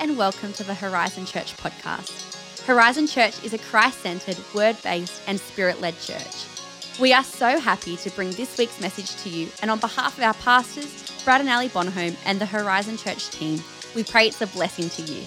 and welcome to the Horizon Church podcast. Horizon Church is a Christ centered, word based, and spirit led church. We are so happy to bring this week's message to you, and on behalf of our pastors, Brad and Ali Bonholm, and the Horizon Church team, we pray it's a blessing to you.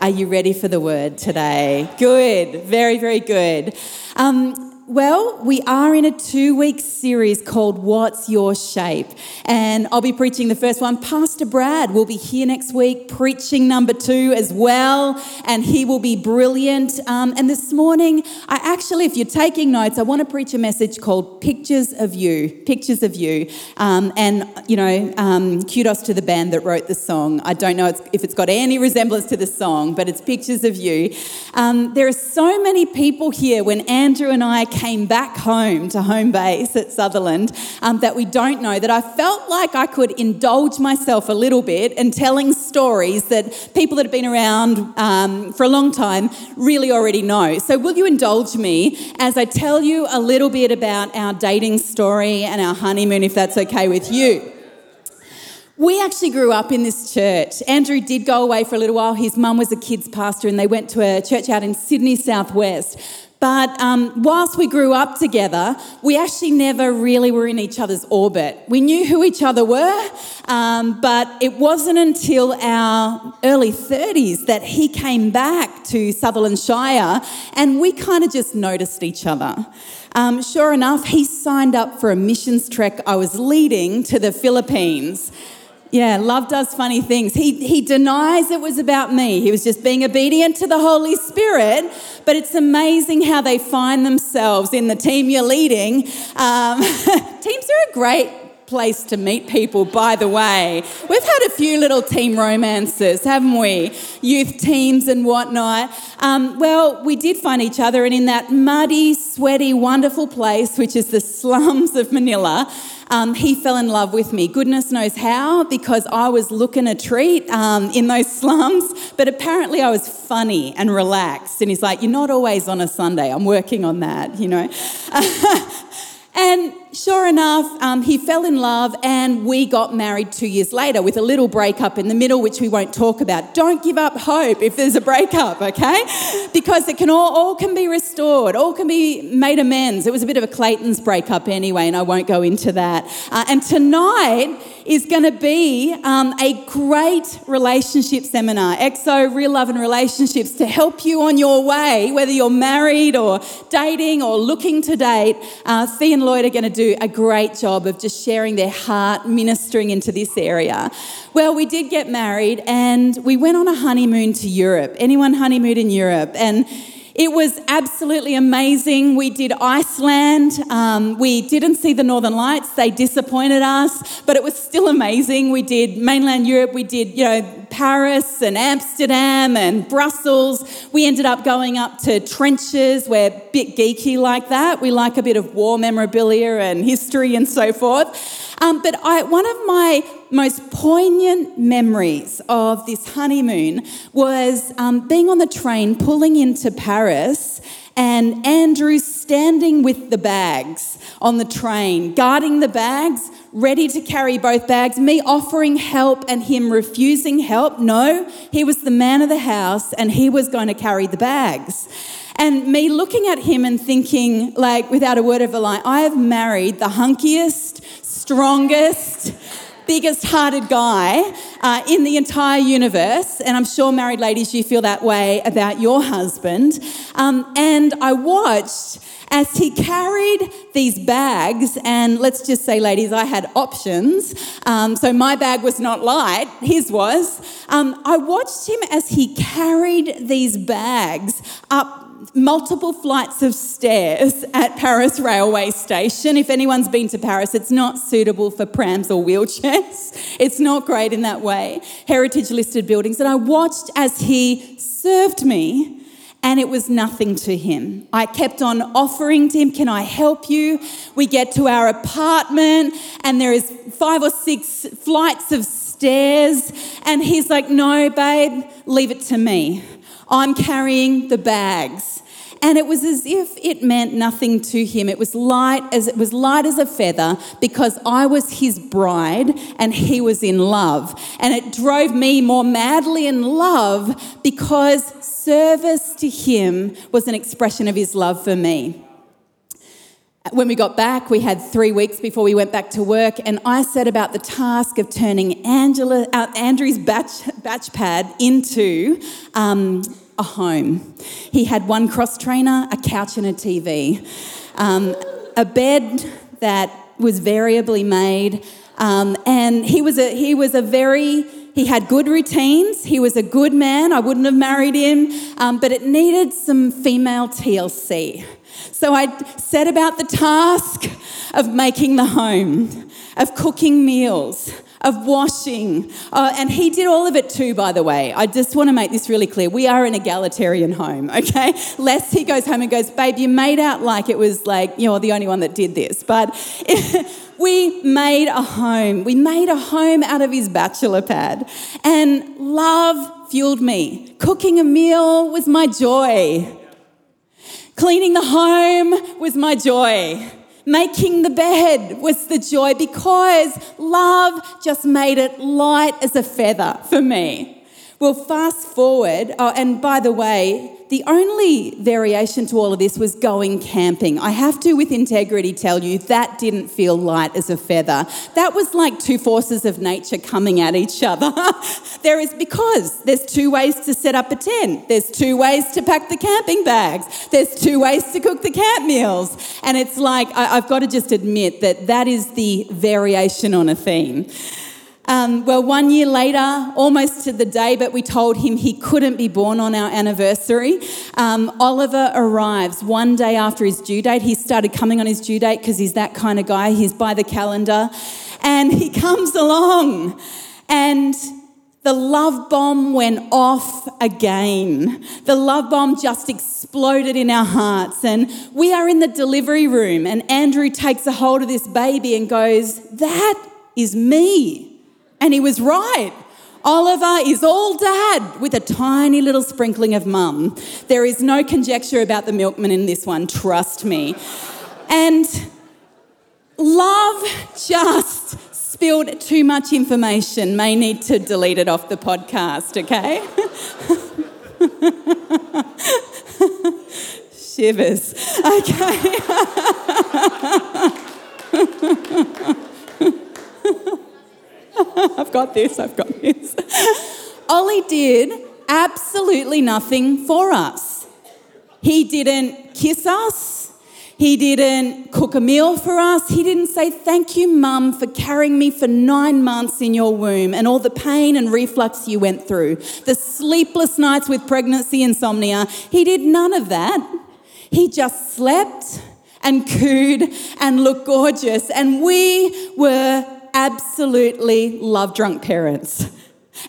Are you ready for the word today? Good, very, very good. Um, well, we are in a two week series called What's Your Shape? And I'll be preaching the first one. Pastor Brad will be here next week preaching number two as well, and he will be brilliant. Um, and this morning, I actually, if you're taking notes, I want to preach a message called Pictures of You. Pictures of You. Um, and, you know, um, kudos to the band that wrote the song. I don't know if it's got any resemblance to the song, but it's Pictures of You. Um, there are so many people here when Andrew and I came back home to home base at Sutherland um, that we don't know, that I felt like I could indulge myself a little bit in telling stories that people that have been around um, for a long time really already know. So, will you indulge me as I tell you a little bit about our dating story and our honeymoon, if that's okay with you? We actually grew up in this church. Andrew did go away for a little while. His mum was a kids pastor, and they went to a church out in Sydney Southwest. But um, whilst we grew up together, we actually never really were in each other's orbit. We knew who each other were, um, but it wasn't until our early 30s that he came back to Sutherland Shire and we kind of just noticed each other. Um, sure enough, he signed up for a missions trek I was leading to the Philippines. Yeah, love does funny things. He, he denies it was about me. He was just being obedient to the Holy Spirit. But it's amazing how they find themselves in the team you're leading. Um, teams are a great place to meet people, by the way. We've had a few little team romances, haven't we? Youth teams and whatnot. Um, well, we did find each other, and in that muddy, sweaty, wonderful place, which is the slums of Manila, um, he fell in love with me. Goodness knows how, because I was looking a treat um, in those slums, but apparently I was funny and relaxed. And he's like, You're not always on a Sunday. I'm working on that, you know. and sure enough, um, he fell in love and we got married two years later with a little breakup in the middle, which we won't talk about. Don't give up hope if there's a breakup, okay? Because it can all, all can be restored, all can be made amends. It was a bit of a Clayton's breakup anyway, and I won't go into that. Uh, and tonight, is going to be um, a great relationship seminar, EXO Real Love and Relationships, to help you on your way, whether you're married or dating or looking to date. Uh, Fee and Lloyd are going to do a great job of just sharing their heart, ministering into this area. Well, we did get married and we went on a honeymoon to Europe. Anyone honeymoon in Europe? And it was absolutely amazing. We did Iceland. Um, we didn't see the Northern Lights. They disappointed us, but it was still amazing. We did mainland Europe. We did, you know, Paris and Amsterdam and Brussels. We ended up going up to trenches. We're a bit geeky like that. We like a bit of war memorabilia and history and so forth. Um, but I, one of my most poignant memories of this honeymoon was um, being on the train pulling into Paris and Andrew standing with the bags on the train, guarding the bags, ready to carry both bags, me offering help and him refusing help. No, he was the man of the house and he was going to carry the bags. And me looking at him and thinking, like, without a word of a lie, I have married the hunkiest, strongest, biggest hearted guy uh, in the entire universe. And I'm sure, married ladies, you feel that way about your husband. Um, and I watched as he carried these bags, and let's just say, ladies, I had options. Um, so my bag was not light, his was. Um, I watched him as he carried these bags up multiple flights of stairs at Paris railway station. If anyone's been to Paris, it's not suitable for prams or wheelchairs. It's not great in that way. Heritage listed buildings. And I watched as he served me and it was nothing to him. I kept on offering to him, Can I help you? We get to our apartment, and there is five or six flights of stairs, and he's like, No, babe, leave it to me. I'm carrying the bags. and it was as if it meant nothing to him. It was light as it was light as a feather because I was his bride and he was in love. And it drove me more madly in love because service to him was an expression of his love for me. When we got back, we had three weeks before we went back to work, and I set about the task of turning Angela, uh, Andrew's batch, batch pad into um, a home. He had one cross trainer, a couch, and a TV, um, a bed that was variably made, um, and he was a he was a very he had good routines. He was a good man. I wouldn't have married him, um, but it needed some female TLC. So I set about the task of making the home, of cooking meals, of washing. Uh, and he did all of it too, by the way. I just want to make this really clear. We are an egalitarian home, okay? Lest he goes home and goes, Babe, you made out like it was like you're the only one that did this. But we made a home. We made a home out of his bachelor pad. And love fueled me. Cooking a meal was my joy. Cleaning the home was my joy. Making the bed was the joy because love just made it light as a feather for me. Well, fast forward, oh, and by the way, the only variation to all of this was going camping. I have to, with integrity, tell you that didn't feel light as a feather. That was like two forces of nature coming at each other. there is because there's two ways to set up a tent, there's two ways to pack the camping bags, there's two ways to cook the camp meals. And it's like, I, I've got to just admit that that is the variation on a theme. Um, well, one year later, almost to the day, but we told him he couldn't be born on our anniversary. Um, Oliver arrives one day after his due date. He started coming on his due date because he's that kind of guy. He's by the calendar. And he comes along, and the love bomb went off again. The love bomb just exploded in our hearts. And we are in the delivery room, and Andrew takes a hold of this baby and goes, That is me. And he was right. Oliver is all dad with a tiny little sprinkling of mum. There is no conjecture about the milkman in this one, trust me. And love just spilled too much information. May need to delete it off the podcast, okay? Shivers. Okay. I've got this, I've got this. Ollie did absolutely nothing for us. He didn't kiss us. He didn't cook a meal for us. He didn't say, Thank you, mum, for carrying me for nine months in your womb and all the pain and reflux you went through, the sleepless nights with pregnancy insomnia. He did none of that. He just slept and cooed and looked gorgeous. And we were absolutely love drunk parents.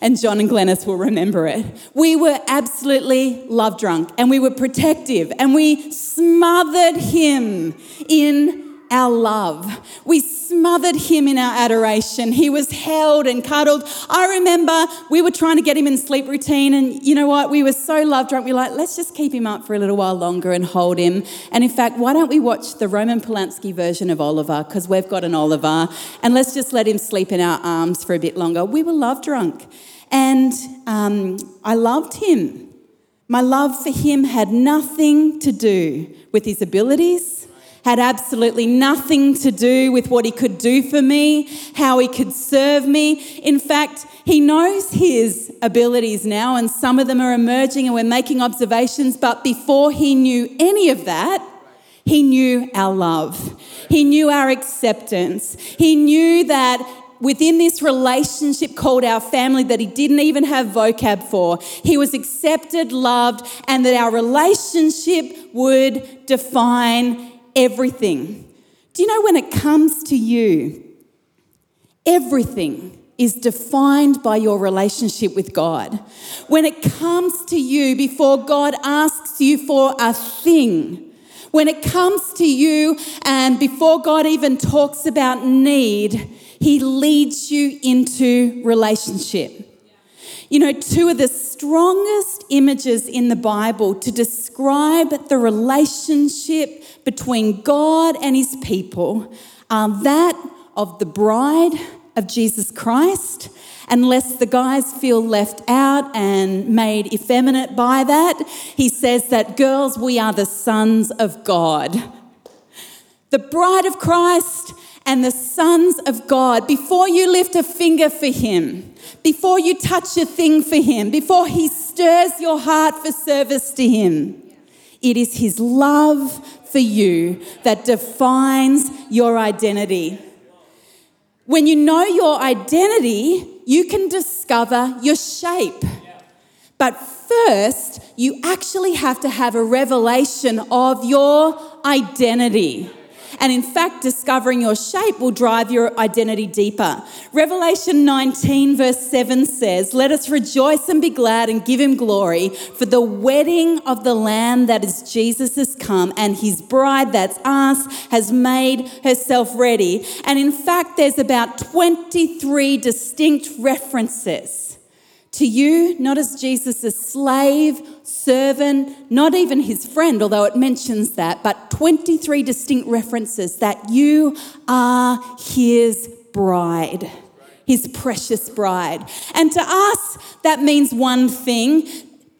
And John and Glennis will remember it. We were absolutely love drunk and we were protective and we smothered him in our love. We smothered him in our adoration. He was held and cuddled. I remember we were trying to get him in sleep routine, and you know what? We were so love drunk. We were like, let's just keep him up for a little while longer and hold him. And in fact, why don't we watch the Roman Polanski version of Oliver? Because we've got an Oliver, and let's just let him sleep in our arms for a bit longer. We were love drunk, and um, I loved him. My love for him had nothing to do with his abilities had absolutely nothing to do with what he could do for me, how he could serve me. In fact, he knows his abilities now, and some of them are emerging, and we're making observations. But before he knew any of that, he knew our love. He knew our acceptance. He knew that within this relationship called our family that he didn't even have vocab for. He was accepted, loved, and that our relationship would define everything. Do you know when it comes to you, everything is defined by your relationship with God. When it comes to you, before God asks you for a thing, when it comes to you and before God even talks about need, He leads you into relationship. You know, two of the strongest images in the Bible to describe the relationship between God and his people are that of the bride of Jesus Christ. Unless the guys feel left out and made effeminate by that, he says that girls, we are the sons of God. The bride of Christ and the sons of God. Before you lift a finger for him, before you touch a thing for him, before he stirs your heart for service to him, it is his love for you that defines your identity. When you know your identity, you can discover your shape. But first, you actually have to have a revelation of your identity. And in fact, discovering your shape will drive your identity deeper. Revelation 19, verse 7 says, Let us rejoice and be glad and give him glory, for the wedding of the Lamb that is Jesus has come, and his bride, that's us, has made herself ready. And in fact, there's about 23 distinct references to you, not as Jesus' slave, servant, not even his friend, although it mentions that, but 23 distinct references that you are his bride, his precious bride. And to us, that means one thing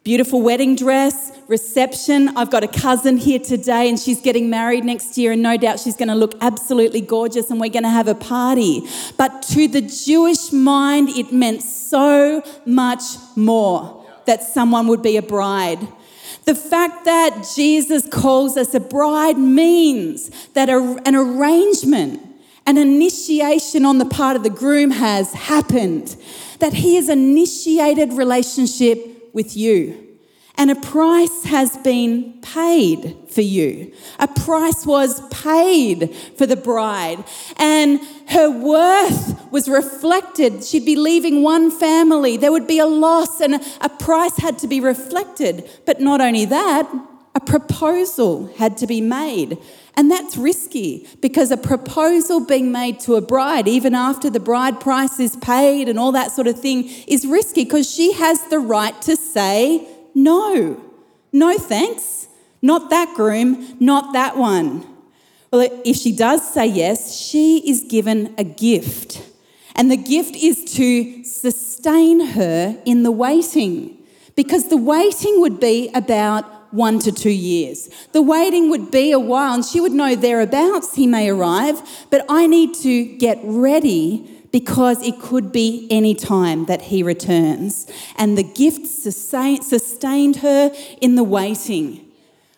beautiful wedding dress, reception. I've got a cousin here today and she's getting married next year, and no doubt she's going to look absolutely gorgeous and we're going to have a party. But to the Jewish mind, it meant so much more that someone would be a bride. The fact that Jesus calls us a bride means that an arrangement, an initiation on the part of the groom has happened, that he has initiated relationship with you. And a price has been paid for you. A price was paid for the bride. And her worth was reflected. She'd be leaving one family. There would be a loss, and a price had to be reflected. But not only that, a proposal had to be made. And that's risky because a proposal being made to a bride, even after the bride price is paid and all that sort of thing, is risky because she has the right to say no. No thanks. Not that groom, not that one. Well, if she does say yes, she is given a gift. And the gift is to sustain her in the waiting because the waiting would be about one to two years. The waiting would be a while, and she would know thereabouts he may arrive, but I need to get ready because it could be any time that he returns. And the gift sustained her in the waiting.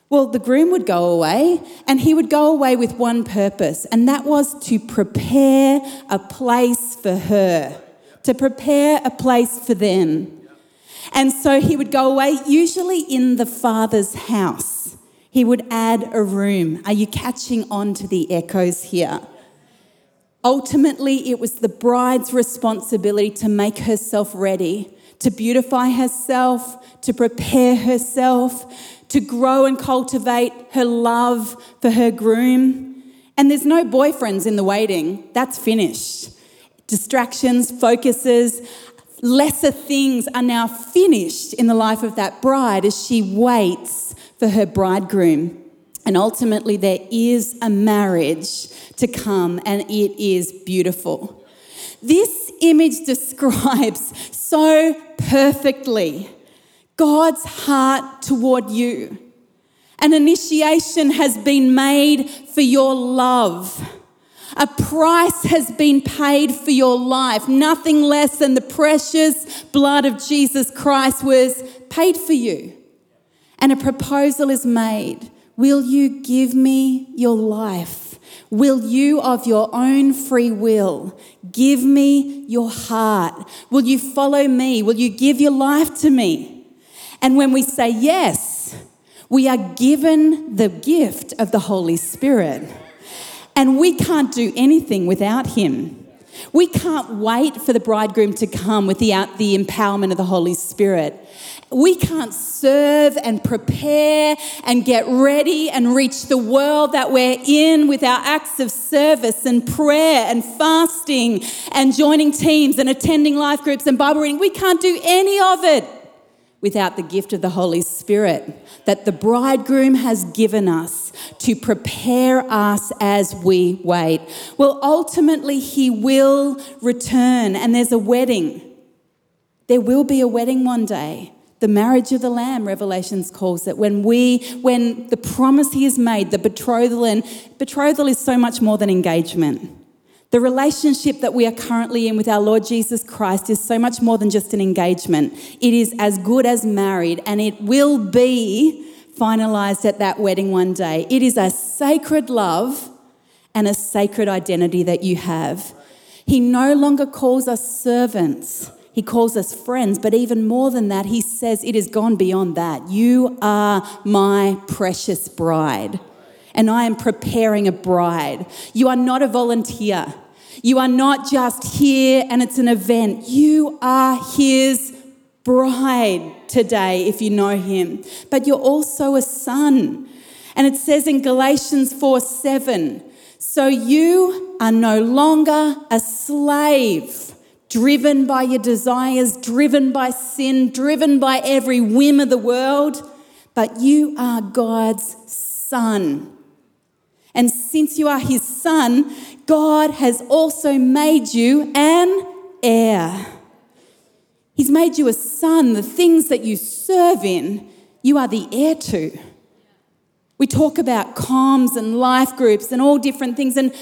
Well, the groom would go away, and he would go away with one purpose, and that was to prepare a place for her, to prepare a place for them. And so he would go away, usually in the father's house. He would add a room. Are you catching on to the echoes here? Ultimately, it was the bride's responsibility to make herself ready, to beautify herself, to prepare herself, to grow and cultivate her love for her groom. And there's no boyfriends in the waiting, that's finished. Distractions, focuses, lesser things are now finished in the life of that bride as she waits for her bridegroom. And ultimately, there is a marriage to come, and it is beautiful. This image describes so perfectly God's heart toward you. An initiation has been made for your love. A price has been paid for your life. Nothing less than the precious blood of Jesus Christ was paid for you. And a proposal is made Will you give me your life? Will you, of your own free will, give me your heart? Will you follow me? Will you give your life to me? And when we say yes, we are given the gift of the Holy Spirit. And we can't do anything without Him. We can't wait for the bridegroom to come without the empowerment of the Holy Spirit. We can't serve and prepare and get ready and reach the world that we're in with our acts of service and prayer and fasting and joining teams and attending life groups and Bible reading. We can't do any of it without the gift of the Holy Spirit that the bridegroom has given us to prepare us as we wait. Well, ultimately, he will return, and there's a wedding. There will be a wedding one day. The marriage of the Lamb, Revelations calls it. When we, when the promise he has made, the betrothal, and betrothal is so much more than engagement. The relationship that we are currently in with our Lord Jesus Christ is so much more than just an engagement. It is as good as married, and it will be finalized at that wedding one day. It is a sacred love and a sacred identity that you have. He no longer calls us servants. He calls us friends, but even more than that, he says it has gone beyond that. You are my precious bride, and I am preparing a bride. You are not a volunteer. You are not just here and it's an event. You are his bride today if you know him. But you're also a son. And it says in Galatians 4 7, so you are no longer a slave, driven by your desires, driven by sin, driven by every whim of the world, but you are God's son. And since you are his son, God has also made you an heir. He's made you a son. The things that you serve in, you are the heir to. We talk about comms and life groups and all different things, and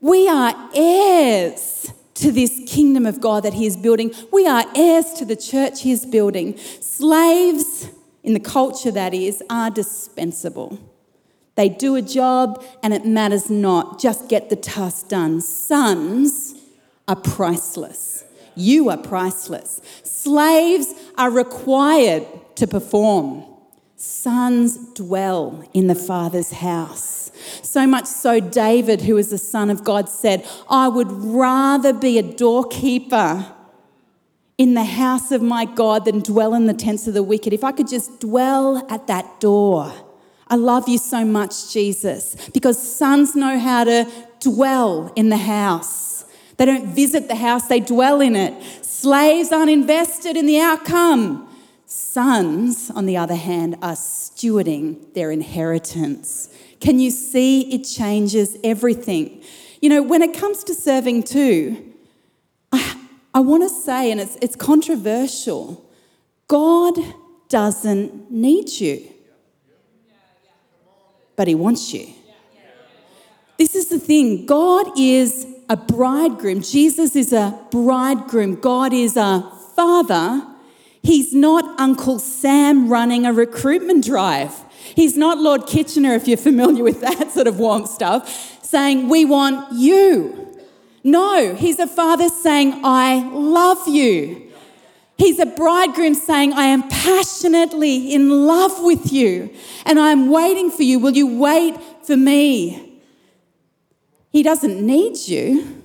we are heirs to this kingdom of God that He is building. We are heirs to the church He is building. Slaves, in the culture that is, are dispensable. They do a job and it matters not. Just get the task done. Sons are priceless. You are priceless. Slaves are required to perform. Sons dwell in the Father's house. So much so, David, who is the Son of God, said, I would rather be a doorkeeper in the house of my God than dwell in the tents of the wicked. If I could just dwell at that door I love you so much, Jesus, because sons know how to dwell in the house. They don't visit the house, they dwell in it. Slaves aren't invested in the outcome. Sons, on the other hand, are stewarding their inheritance. Can you see it changes everything? You know, when it comes to serving too, I, I want to say, and it's, it's controversial, God doesn't need you but He wants you. This is the thing God is a bridegroom, Jesus is a bridegroom, God is a father. He's not Uncle Sam running a recruitment drive. He's not Lord Kitchener, if you're familiar with that sort of warm stuff, saying, We want you. No, he's a father saying, I love you. He's a bridegroom saying, I am passionately in love with you and I'm waiting for you. Will you wait for me? He doesn't need you,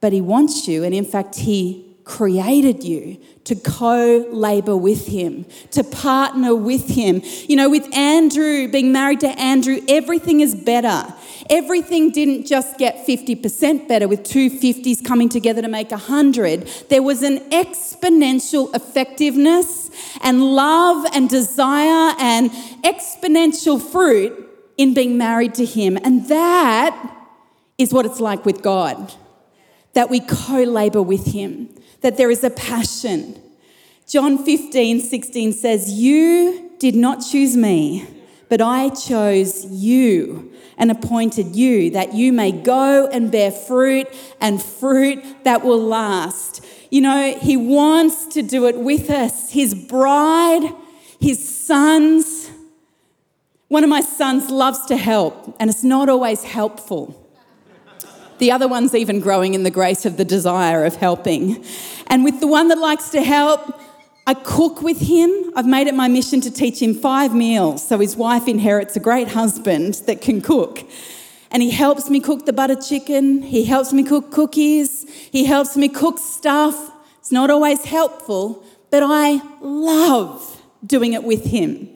but he wants you. And in fact, he created you to co labor with him, to partner with him. You know, with Andrew, being married to Andrew, everything is better. Everything didn't just get 50% better with two 50s coming together to make 100. There was an exponential effectiveness and love and desire and exponential fruit in being married to him. And that is what it's like with God that we co labor with him that there is a passion. John 15, 16 says, You did not choose me, but I chose you and appointed you that you may go and bear fruit and fruit that will last. You know, He wants to do it with us, His bride, His sons. One of my sons loves to help, and it's not always helpful. The other one's even growing in the grace of the desire of helping. And with the one that likes to help, I cook with him. I've made it my mission to teach him five meals so his wife inherits a great husband that can cook. And he helps me cook the butter chicken. He helps me cook cookies. He helps me cook stuff. It's not always helpful, but I love doing it with Him.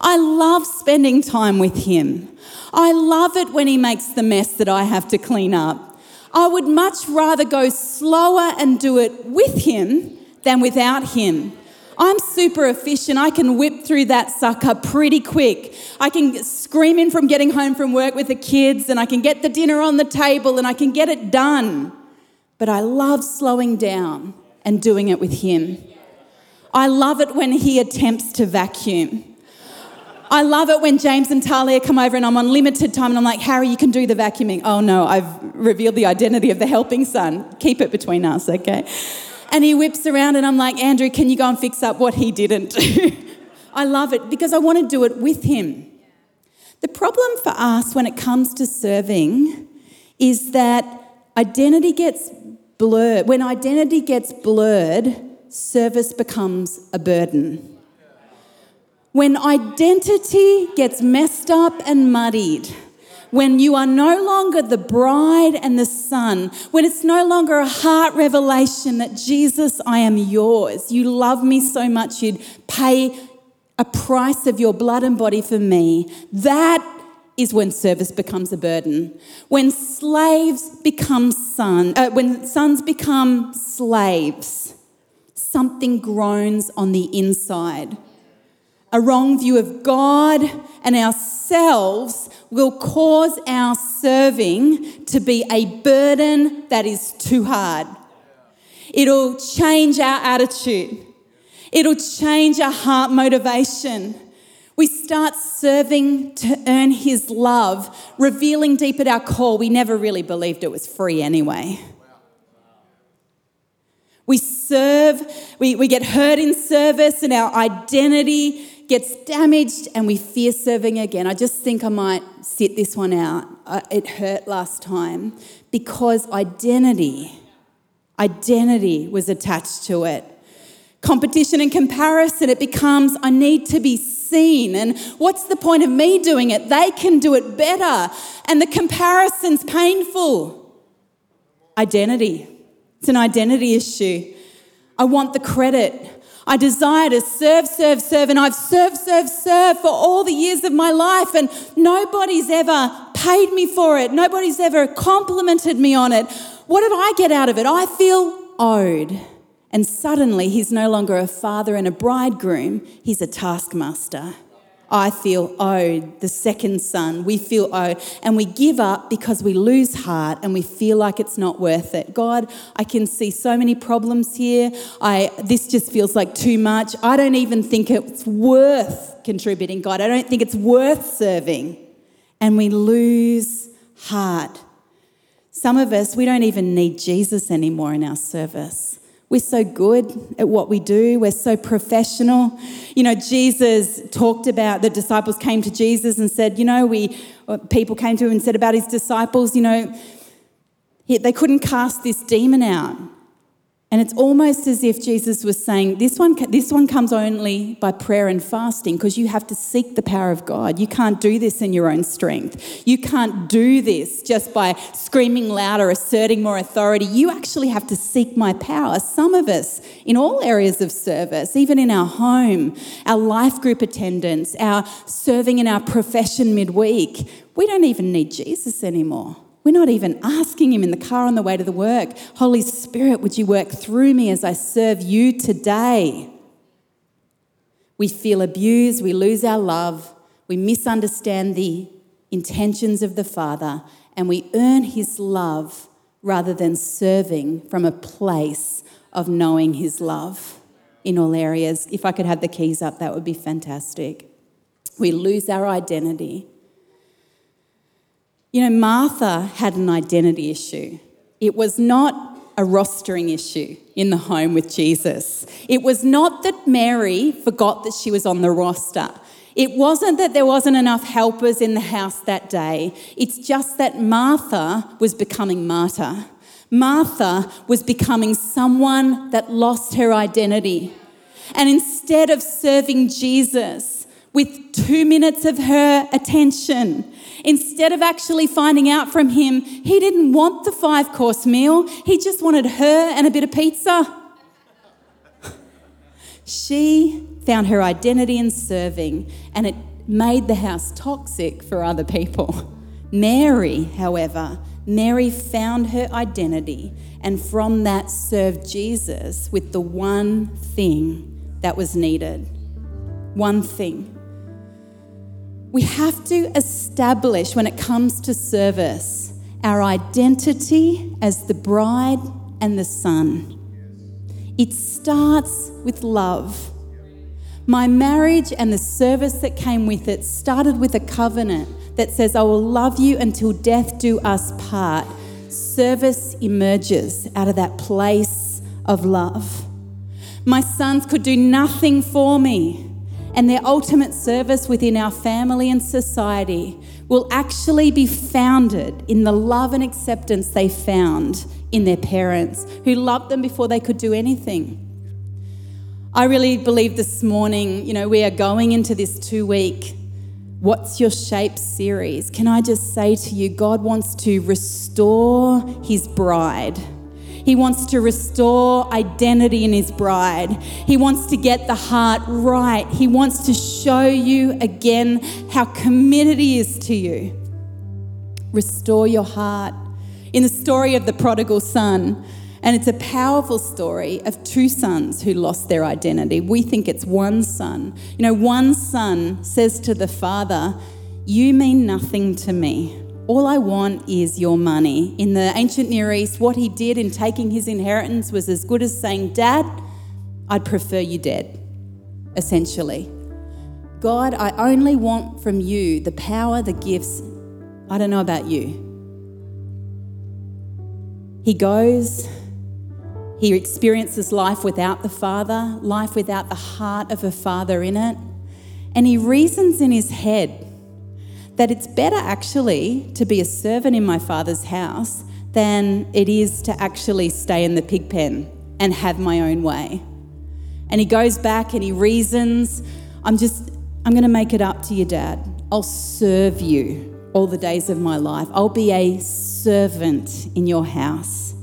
I love spending time with Him. I love it when He makes the mess that I have to clean up. I would much rather go slower and do it with Him than without Him. I'm super efficient. I can whip through that sucker pretty quick. I can scream in from getting home from work with the kids, and I can get the dinner on the table, and I can get it done. But I love slowing down and doing it with Him. I love it when He attempts to vacuum. I love it when James and Talia come over and I'm on limited time and I'm like, Harry, you can do the vacuuming. Oh no, I've revealed the identity of the helping son. Keep it between us, okay? And he whips around, and I'm like, Andrew, can you go and fix up what he didn't? I love it because I want to do it with him. The problem for us when it comes to serving is that identity gets blurred. When identity gets blurred, service becomes a burden. When identity gets messed up and muddied, when you are no longer the bride and the son, when it's no longer a heart revelation that Jesus, I am yours, you love me so much, you'd pay a price of your blood and body for me, that is when service becomes a burden. When slaves become sons, uh, when sons become slaves, something groans on the inside. A wrong view of God and ourselves will cause our serving to be a burden that is too hard. It'll change our attitude. It'll change our heart motivation. We start serving to earn His love, revealing deep at our core, we never really believed it was free anyway. We serve, we, we get hurt in service, and our identity gets damaged and we fear serving again. I just think I might sit this one out. It hurt last time because identity, identity was attached to it. Competition and comparison, it becomes I need to be seen. And what's the point of me doing it? They can do it better. And the comparison's painful. Identity, it's an identity issue. I want the credit. I desire to serve, serve, serve, and I've served, served, served for all the years of my life, and nobody's ever paid me for it. Nobody's ever complimented me on it. What did I get out of it? I feel owed. And suddenly, he's no longer a father and a bridegroom, he's a taskmaster. I feel owed, the second son, we feel owed, and we give up because we lose heart and we feel like it's not worth it. God, I can see so many problems here. I this just feels like too much. I don't even think it's worth contributing, God. I don't think it's worth serving. And we lose heart. Some of us, we don't even need Jesus anymore in our service. We're so good at what we do. We're so professional. You know, Jesus talked about the disciples came to Jesus and said, you know, we uh, people came to him and said about his disciples, you know, they couldn't cast this demon out. And it's almost as if Jesus was saying, this one, this one comes only by prayer and fasting because you have to seek the power of God. You can't do this in your own strength. You can't do this just by screaming louder, asserting more authority. You actually have to seek my power. Some of us, in all areas of service, even in our home, our life group attendance, our serving in our profession midweek, we don't even need Jesus anymore. We're not even asking Him in the car on the way to the work. Holy Spirit, would you work through me as I serve you today? We feel abused, we lose our love, we misunderstand the intentions of the Father, and we earn His love rather than serving from a place of knowing His love in all areas. If I could have the keys up, that would be fantastic. We lose our identity you know, Martha had an identity issue. It was not a rostering issue in the home with Jesus. It was not that Mary forgot that she was on the roster. It wasn't that there wasn't enough helpers in the house that day. It's just that Martha was becoming martyr. Martha was becoming someone that lost her identity. And instead of serving Jesus, with two minutes of her attention. Instead of actually finding out from him, he didn't want the five course meal, he just wanted her and a bit of pizza. she found her identity in serving, and it made the house toxic for other people. Mary, however, Mary found her identity and from that served Jesus with the one thing that was needed. One thing. We have to establish when it comes to service our identity as the bride and the son. It starts with love. My marriage and the service that came with it started with a covenant that says, I will love you until death do us part. Service emerges out of that place of love. My sons could do nothing for me, and their ultimate service within our family and society will actually be founded in the love and acceptance they found in their parents, who loved them before they could do anything. I really believe this morning, you know, we are going into this two week What's Your Shape series. Can I just say to you, God wants to restore His bride. He wants to restore identity in His bride. He wants to get the heart right. He wants to show you again how committed He is to you. Restore your heart. In the story of the prodigal son, and it's a powerful story of two sons who lost their identity. We think it's one son. You know, one son says to the father, You mean nothing to me. All I want is your money. In the ancient Near East, what he did in taking his inheritance was as good as saying, Dad, I'd prefer you dead, essentially. God, I only want from you the power, the gifts. I don't know about you. He goes he experiences life without the Father, life without the heart of a Father in it. And he reasons in his head that it's better actually to be a servant in my Father's house than it is to actually stay in the pig pen and have my own way. And he goes back and he reasons, I'm just, I'm going to make it up to you, Dad. I'll serve you all the days of my life. I'll be a servant in your house.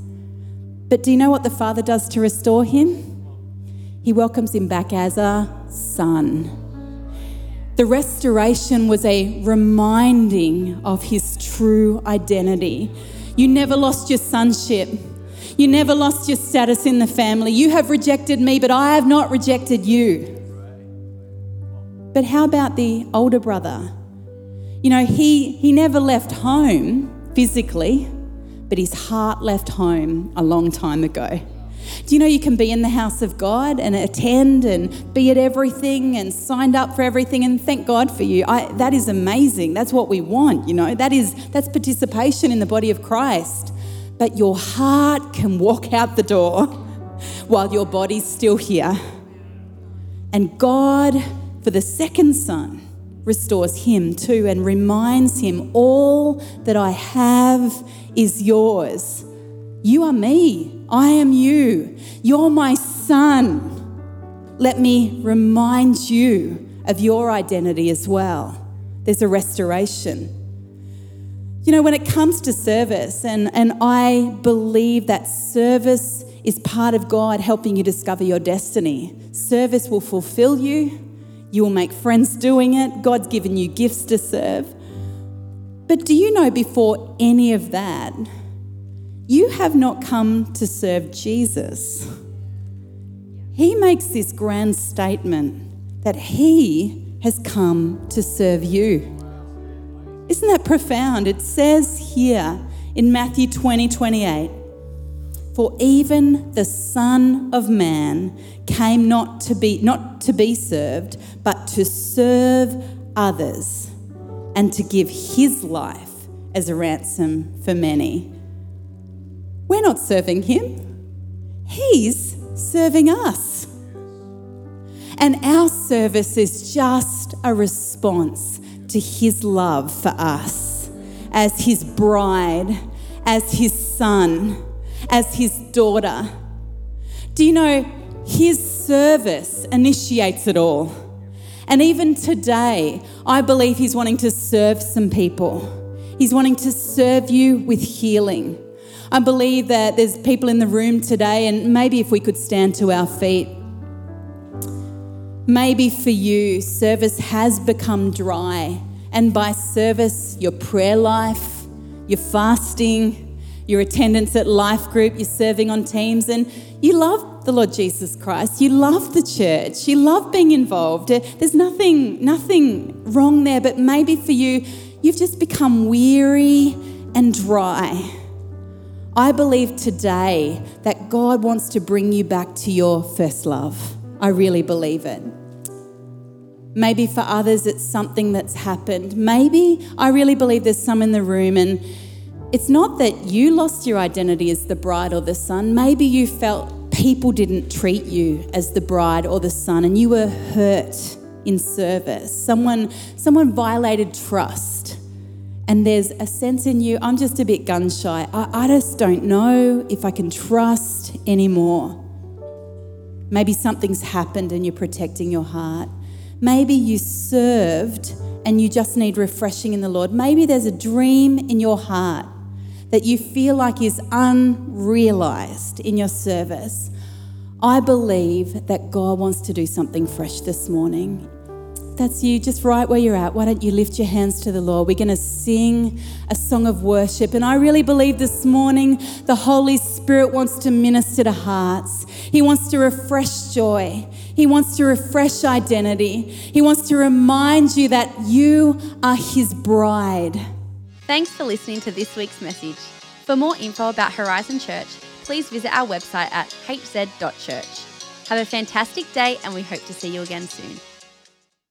But do you know what the Father does to restore him? He welcomes him back as a son. The restoration was a reminding of his true identity. You never lost your sonship. You never lost your status in the family. You have rejected me, but I have not rejected you. But how about the older brother? You know, he, he never left home physically, but his heart left home a long time ago. Do you know you can be in the house of God and attend and be at everything and signed up for everything and thank God for you? I, that is amazing. That's what we want, you know. That is that's participation in the body of Christ. But your heart can walk out the door while your body's still here. And God, for the second son, restores him too and reminds him all that I have is yours. You are me. I am you. You're my son. Let me remind you of your identity as well. There's a restoration. You know, when it comes to service, and, and I believe that service is part of God helping you discover your destiny. Service will fulfill you, you will make friends doing it. God's given you gifts to serve. But do you know before any of that, you have not come to serve Jesus? He makes this grand statement that he has come to serve you. Isn't that profound? It says here in Matthew 20 28, for even the Son of Man came not to be not to be served, but to serve others and to give his life as a ransom for many. We're not serving him, he's serving us. And our service is just a response to his love for us as his bride, as his son, as his daughter. Do you know his service initiates it all? And even today, I believe He's wanting to serve some people. He's wanting to serve you with healing. I believe that there's people in the room today, and maybe if we could stand to our feet. Maybe for you, service has become dry. And by service, your prayer life, your fasting, your attendance at life group, you're serving on teams, and you love the Lord Jesus Christ. You love the church. You love being involved. Uh, there's nothing, nothing wrong there, but maybe for you, you've just become weary and dry. I believe today that God wants to bring you back to your first love. I really believe it. Maybe for others, it's something that's happened. Maybe I really believe there's some in the room, and it's not that you lost your identity as the bride or the son. Maybe you felt people didn't treat you as the bride or the son, and you were hurt in service. Someone, someone violated trust. And there's a sense in you, I'm just a bit gun shy. I, I just don't know if I can trust anymore. Maybe something's happened and you're protecting your heart. Maybe you served and you just need refreshing in the Lord. Maybe there's a dream in your heart that you feel like is unrealized in your service. I believe that God wants to do something fresh this morning. That's you, just right where you're at. Why don't you lift your hands to the Lord? We're going to sing a song of worship. And I really believe this morning the Holy Spirit wants to minister to hearts. He wants to refresh joy. He wants to refresh identity. He wants to remind you that you are His bride. Thanks for listening to this week's message. For more info about Horizon Church, please visit our website at hz.church. Have a fantastic day, and we hope to see you again soon.